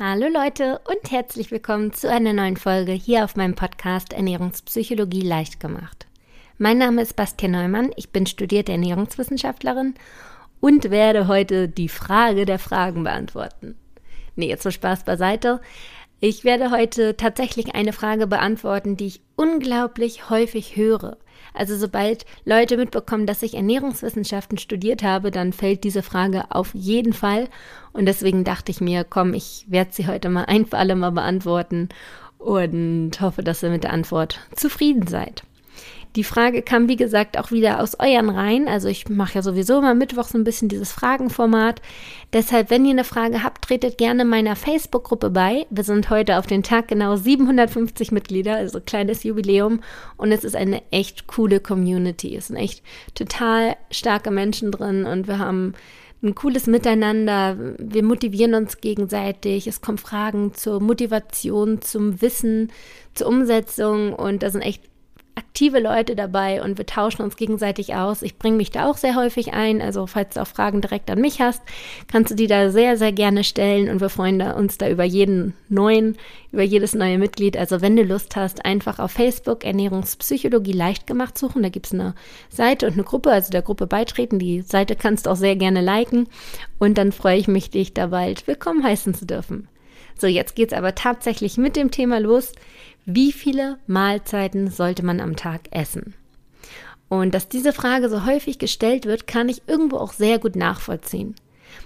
Hallo Leute und herzlich willkommen zu einer neuen Folge hier auf meinem Podcast Ernährungspsychologie leicht gemacht. Mein Name ist Bastian Neumann, ich bin studierte Ernährungswissenschaftlerin und werde heute die Frage der Fragen beantworten. Nee, jetzt so Spaß beiseite. Ich werde heute tatsächlich eine Frage beantworten, die ich unglaublich häufig höre. Also sobald Leute mitbekommen, dass ich Ernährungswissenschaften studiert habe, dann fällt diese Frage auf jeden Fall. Und deswegen dachte ich mir, komm, ich werde sie heute mal ein für alle Mal beantworten und hoffe, dass ihr mit der Antwort zufrieden seid. Die Frage kam, wie gesagt, auch wieder aus euren Reihen. Also ich mache ja sowieso immer Mittwoch so ein bisschen dieses Fragenformat. Deshalb, wenn ihr eine Frage habt, tretet gerne meiner Facebook-Gruppe bei. Wir sind heute auf den Tag genau 750 Mitglieder, also kleines Jubiläum. Und es ist eine echt coole Community. Es sind echt total starke Menschen drin und wir haben ein cooles Miteinander. Wir motivieren uns gegenseitig. Es kommen Fragen zur Motivation, zum Wissen, zur Umsetzung und da sind echt aktive Leute dabei und wir tauschen uns gegenseitig aus. Ich bringe mich da auch sehr häufig ein. Also falls du auch Fragen direkt an mich hast, kannst du die da sehr, sehr gerne stellen und wir freuen uns da über jeden neuen, über jedes neue Mitglied. Also wenn du Lust hast, einfach auf Facebook Ernährungspsychologie leicht gemacht suchen. Da gibt es eine Seite und eine Gruppe, also der Gruppe beitreten. Die Seite kannst du auch sehr gerne liken und dann freue ich mich, dich da bald willkommen heißen zu dürfen. So, jetzt geht es aber tatsächlich mit dem Thema los. Wie viele Mahlzeiten sollte man am Tag essen? Und dass diese Frage so häufig gestellt wird, kann ich irgendwo auch sehr gut nachvollziehen.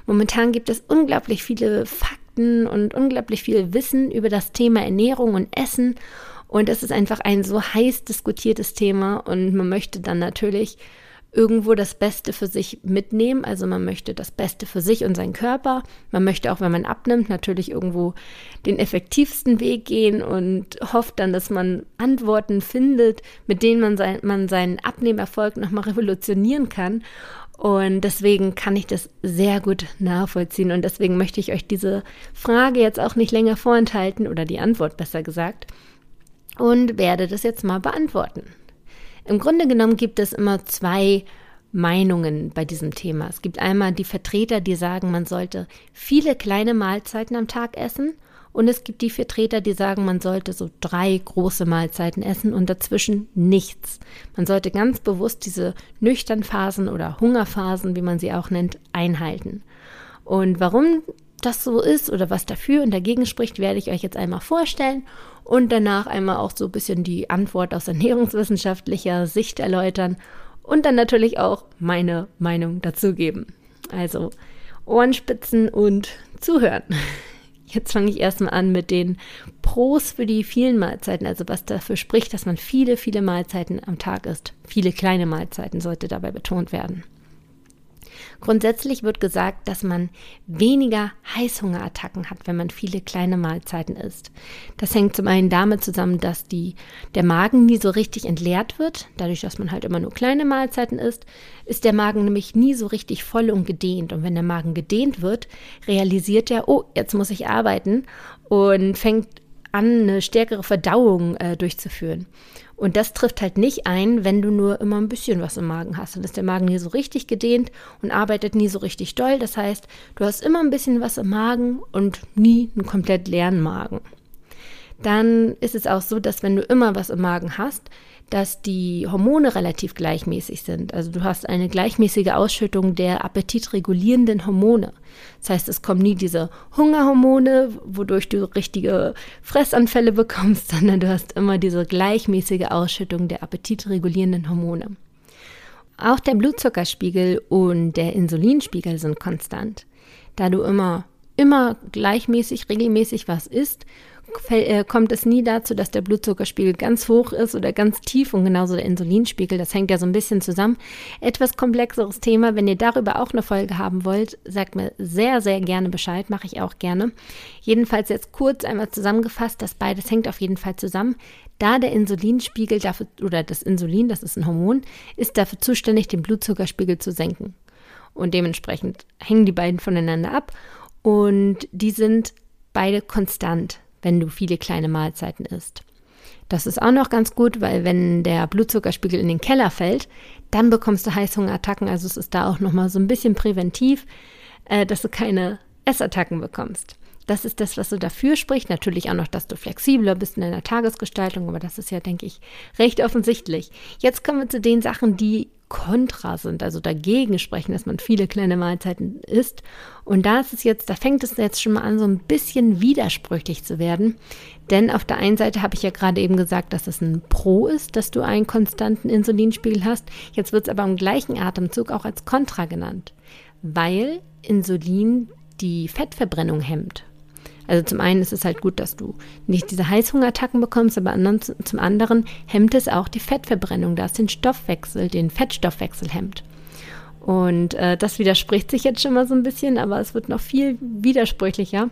Momentan gibt es unglaublich viele Fakten und unglaublich viel Wissen über das Thema Ernährung und Essen. Und es ist einfach ein so heiß diskutiertes Thema und man möchte dann natürlich irgendwo das Beste für sich mitnehmen. Also man möchte das Beste für sich und seinen Körper. Man möchte auch, wenn man abnimmt, natürlich irgendwo den effektivsten Weg gehen und hofft dann, dass man Antworten findet, mit denen man, sein, man seinen Abnehmerfolg nochmal revolutionieren kann. Und deswegen kann ich das sehr gut nachvollziehen. Und deswegen möchte ich euch diese Frage jetzt auch nicht länger vorenthalten oder die Antwort besser gesagt und werde das jetzt mal beantworten. Im Grunde genommen gibt es immer zwei Meinungen bei diesem Thema. Es gibt einmal die Vertreter, die sagen, man sollte viele kleine Mahlzeiten am Tag essen. Und es gibt die Vertreter, die sagen, man sollte so drei große Mahlzeiten essen und dazwischen nichts. Man sollte ganz bewusst diese Nüchternphasen oder Hungerphasen, wie man sie auch nennt, einhalten. Und warum das so ist oder was dafür und dagegen spricht, werde ich euch jetzt einmal vorstellen und danach einmal auch so ein bisschen die Antwort aus ernährungswissenschaftlicher Sicht erläutern und dann natürlich auch meine Meinung dazu geben. Also Ohrenspitzen und zuhören. Jetzt fange ich erstmal an mit den Pros für die vielen Mahlzeiten, also was dafür spricht, dass man viele, viele Mahlzeiten am Tag isst. Viele kleine Mahlzeiten sollte dabei betont werden. Grundsätzlich wird gesagt, dass man weniger Heißhungerattacken hat, wenn man viele kleine Mahlzeiten isst. Das hängt zum einen damit zusammen, dass die, der Magen nie so richtig entleert wird. Dadurch, dass man halt immer nur kleine Mahlzeiten isst, ist der Magen nämlich nie so richtig voll und gedehnt. Und wenn der Magen gedehnt wird, realisiert er, oh, jetzt muss ich arbeiten und fängt an, eine stärkere Verdauung äh, durchzuführen. Und das trifft halt nicht ein, wenn du nur immer ein bisschen was im Magen hast. Dann ist der Magen nie so richtig gedehnt und arbeitet nie so richtig doll. Das heißt, du hast immer ein bisschen was im Magen und nie einen komplett leeren Magen. Dann ist es auch so, dass wenn du immer was im Magen hast, dass die Hormone relativ gleichmäßig sind. Also du hast eine gleichmäßige Ausschüttung der appetitregulierenden Hormone. Das heißt, es kommen nie diese Hungerhormone, wodurch du richtige Fressanfälle bekommst, sondern du hast immer diese gleichmäßige Ausschüttung der appetitregulierenden Hormone. Auch der Blutzuckerspiegel und der Insulinspiegel sind konstant. Da du immer, immer gleichmäßig, regelmäßig was isst, kommt es nie dazu, dass der Blutzuckerspiegel ganz hoch ist oder ganz tief und genauso der Insulinspiegel. Das hängt ja so ein bisschen zusammen. Etwas komplexeres Thema. Wenn ihr darüber auch eine Folge haben wollt, sagt mir sehr, sehr gerne Bescheid. Mache ich auch gerne. Jedenfalls jetzt kurz einmal zusammengefasst, das beides hängt auf jeden Fall zusammen. Da der Insulinspiegel dafür, oder das Insulin, das ist ein Hormon, ist dafür zuständig, den Blutzuckerspiegel zu senken. Und dementsprechend hängen die beiden voneinander ab. Und die sind beide konstant wenn du viele kleine Mahlzeiten isst. Das ist auch noch ganz gut, weil wenn der Blutzuckerspiegel in den Keller fällt, dann bekommst du Heißhungerattacken. Also es ist da auch noch mal so ein bisschen präventiv, äh, dass du keine Essattacken bekommst. Das ist das, was so dafür spricht. Natürlich auch noch, dass du flexibler bist in deiner Tagesgestaltung, aber das ist ja, denke ich, recht offensichtlich. Jetzt kommen wir zu den Sachen, die kontra sind, also dagegen sprechen, dass man viele kleine Mahlzeiten isst. Und da ist es jetzt, da fängt es jetzt schon mal an, so ein bisschen widersprüchlich zu werden. Denn auf der einen Seite habe ich ja gerade eben gesagt, dass es ein Pro ist, dass du einen konstanten Insulinspiegel hast. Jetzt wird es aber im gleichen Atemzug auch als Kontra genannt, weil Insulin die Fettverbrennung hemmt. Also zum einen ist es halt gut, dass du nicht diese Heißhungerattacken bekommst, aber zum anderen hemmt es auch die Fettverbrennung, da es den Stoffwechsel, den Fettstoffwechsel hemmt. Und äh, das widerspricht sich jetzt schon mal so ein bisschen, aber es wird noch viel widersprüchlicher.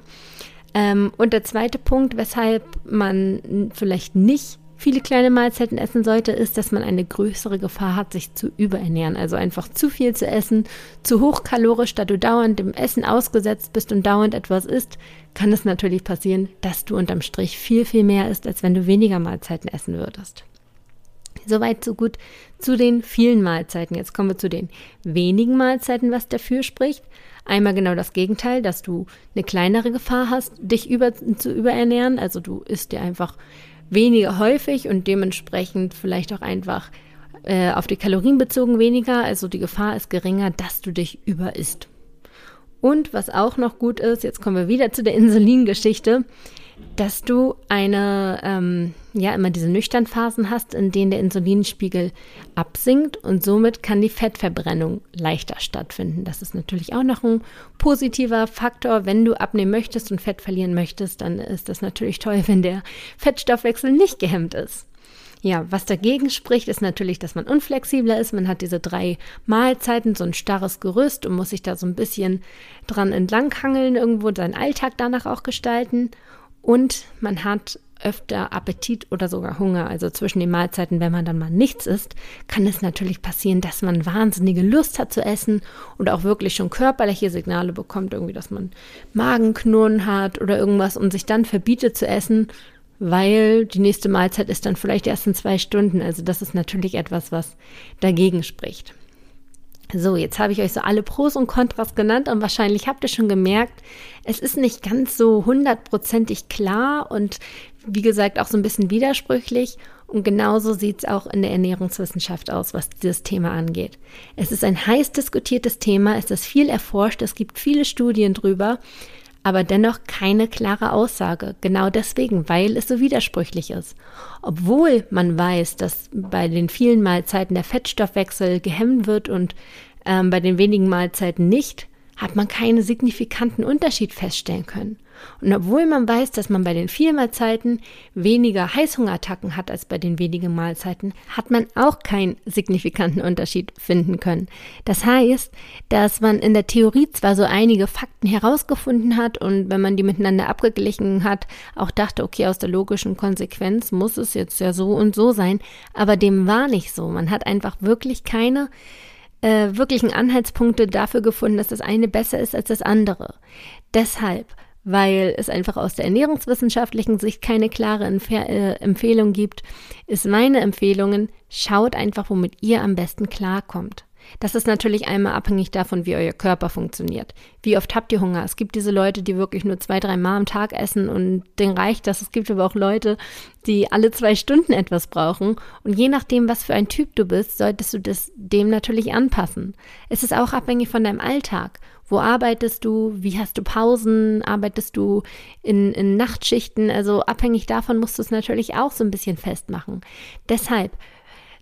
Ähm, und der zweite Punkt, weshalb man vielleicht nicht viele kleine Mahlzeiten essen sollte, ist, dass man eine größere Gefahr hat, sich zu überernähren. Also einfach zu viel zu essen, zu hochkalorisch, da du dauernd dem Essen ausgesetzt bist und dauernd etwas isst, kann es natürlich passieren, dass du unterm Strich viel, viel mehr isst, als wenn du weniger Mahlzeiten essen würdest. Soweit, so gut zu den vielen Mahlzeiten. Jetzt kommen wir zu den wenigen Mahlzeiten, was dafür spricht. Einmal genau das Gegenteil, dass du eine kleinere Gefahr hast, dich über, zu überernähren. Also du isst dir einfach weniger häufig und dementsprechend vielleicht auch einfach äh, auf die Kalorien bezogen weniger. Also die Gefahr ist geringer, dass du dich überisst. Und was auch noch gut ist, jetzt kommen wir wieder zu der Insulingeschichte, dass du eine, ähm, ja, immer diese Nüchternphasen hast, in denen der Insulinspiegel absinkt und somit kann die Fettverbrennung leichter stattfinden. Das ist natürlich auch noch ein positiver Faktor. Wenn du abnehmen möchtest und Fett verlieren möchtest, dann ist das natürlich toll, wenn der Fettstoffwechsel nicht gehemmt ist. Ja, was dagegen spricht, ist natürlich, dass man unflexibler ist. Man hat diese drei Mahlzeiten, so ein starres Gerüst und muss sich da so ein bisschen dran entlanghangeln, irgendwo seinen Alltag danach auch gestalten. Und man hat öfter Appetit oder sogar Hunger. Also zwischen den Mahlzeiten, wenn man dann mal nichts isst, kann es natürlich passieren, dass man wahnsinnige Lust hat zu essen oder auch wirklich schon körperliche Signale bekommt, irgendwie, dass man Magenknurren hat oder irgendwas und sich dann verbietet zu essen, weil die nächste Mahlzeit ist dann vielleicht erst in zwei Stunden. Also das ist natürlich etwas, was dagegen spricht. So, jetzt habe ich euch so alle Pros und Kontras genannt und wahrscheinlich habt ihr schon gemerkt, es ist nicht ganz so hundertprozentig klar und wie gesagt auch so ein bisschen widersprüchlich. Und genauso sieht es auch in der Ernährungswissenschaft aus, was dieses Thema angeht. Es ist ein heiß diskutiertes Thema, es ist viel erforscht, es gibt viele Studien drüber aber dennoch keine klare Aussage. Genau deswegen, weil es so widersprüchlich ist. Obwohl man weiß, dass bei den vielen Mahlzeiten der Fettstoffwechsel gehemmt wird und ähm, bei den wenigen Mahlzeiten nicht, hat man keinen signifikanten Unterschied feststellen können. Und obwohl man weiß, dass man bei den vier Mahlzeiten weniger Heißhungerattacken hat als bei den wenigen Mahlzeiten, hat man auch keinen signifikanten Unterschied finden können. Das heißt, dass man in der Theorie zwar so einige Fakten herausgefunden hat und wenn man die miteinander abgeglichen hat, auch dachte, okay, aus der logischen Konsequenz muss es jetzt ja so und so sein, aber dem war nicht so. Man hat einfach wirklich keine äh, wirklichen Anhaltspunkte dafür gefunden, dass das eine besser ist als das andere. Deshalb, weil es einfach aus der ernährungswissenschaftlichen Sicht keine klare Empf äh, Empfehlung gibt, ist meine Empfehlung, schaut einfach, womit ihr am besten klarkommt. Das ist natürlich einmal abhängig davon, wie euer Körper funktioniert. Wie oft habt ihr Hunger? Es gibt diese Leute, die wirklich nur zwei, drei Mal am Tag essen und denen reicht das. Es gibt aber auch Leute, die alle zwei Stunden etwas brauchen. Und je nachdem, was für ein Typ du bist, solltest du das dem natürlich anpassen. Es ist auch abhängig von deinem Alltag. Wo arbeitest du? Wie hast du Pausen? Arbeitest du in, in Nachtschichten? Also abhängig davon musst du es natürlich auch so ein bisschen festmachen. Deshalb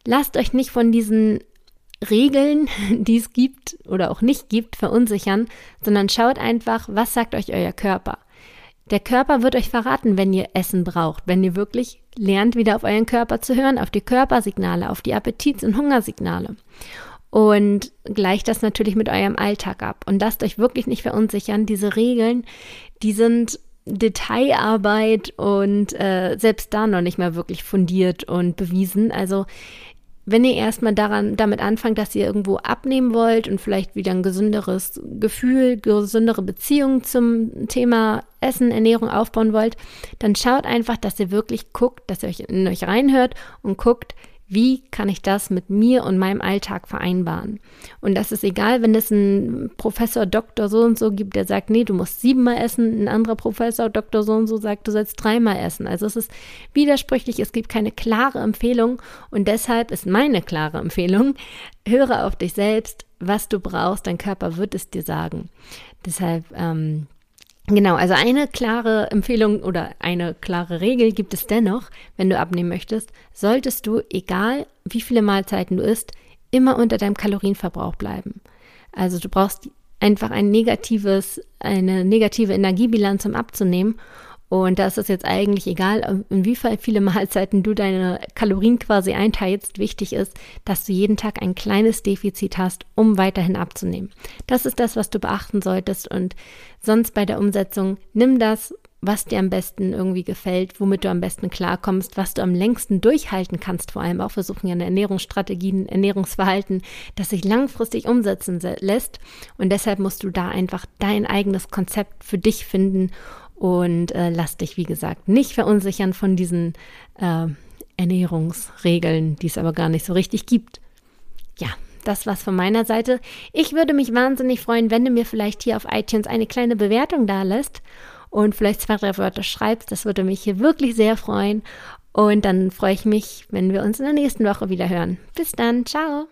lasst euch nicht von diesen Regeln, die es gibt oder auch nicht gibt, verunsichern, sondern schaut einfach, was sagt euch euer Körper. Der Körper wird euch verraten, wenn ihr Essen braucht, wenn ihr wirklich lernt, wieder auf euren Körper zu hören, auf die Körpersignale, auf die Appetits- und Hungersignale. Und gleicht das natürlich mit eurem Alltag ab. Und lasst euch wirklich nicht verunsichern. Diese Regeln, die sind Detailarbeit und äh, selbst da noch nicht mehr wirklich fundiert und bewiesen. Also wenn ihr erstmal daran, damit anfangt, dass ihr irgendwo abnehmen wollt und vielleicht wieder ein gesünderes Gefühl, gesündere Beziehung zum Thema Essen, Ernährung aufbauen wollt, dann schaut einfach, dass ihr wirklich guckt, dass ihr euch in euch reinhört und guckt, wie kann ich das mit mir und meinem Alltag vereinbaren? Und das ist egal, wenn es einen Professor Doktor so und so gibt, der sagt, nee, du musst siebenmal essen, ein anderer Professor Doktor so und so sagt, du sollst dreimal essen. Also es ist widersprüchlich, es gibt keine klare Empfehlung und deshalb ist meine klare Empfehlung, höre auf dich selbst, was du brauchst, dein Körper wird es dir sagen. Deshalb, ähm, Genau, also eine klare Empfehlung oder eine klare Regel gibt es dennoch, wenn du abnehmen möchtest, solltest du, egal wie viele Mahlzeiten du isst, immer unter deinem Kalorienverbrauch bleiben. Also du brauchst einfach ein negatives, eine negative Energiebilanz, um abzunehmen. Und da ist es jetzt eigentlich egal, in wie viele Mahlzeiten du deine Kalorien quasi einteilst. Wichtig ist, dass du jeden Tag ein kleines Defizit hast, um weiterhin abzunehmen. Das ist das, was du beachten solltest. Und sonst bei der Umsetzung, nimm das, was dir am besten irgendwie gefällt, womit du am besten klarkommst, was du am längsten durchhalten kannst, vor allem auch versuchen ja eine Ernährungsstrategie, ein Ernährungsverhalten, das sich langfristig umsetzen lässt. Und deshalb musst du da einfach dein eigenes Konzept für dich finden und äh, lass dich, wie gesagt, nicht verunsichern von diesen äh, Ernährungsregeln, die es aber gar nicht so richtig gibt. Ja, das war's von meiner Seite. Ich würde mich wahnsinnig freuen, wenn du mir vielleicht hier auf iTunes eine kleine Bewertung da lässt und vielleicht zwei, drei Wörter schreibst. Das würde mich hier wirklich sehr freuen. Und dann freue ich mich, wenn wir uns in der nächsten Woche wieder hören. Bis dann. Ciao.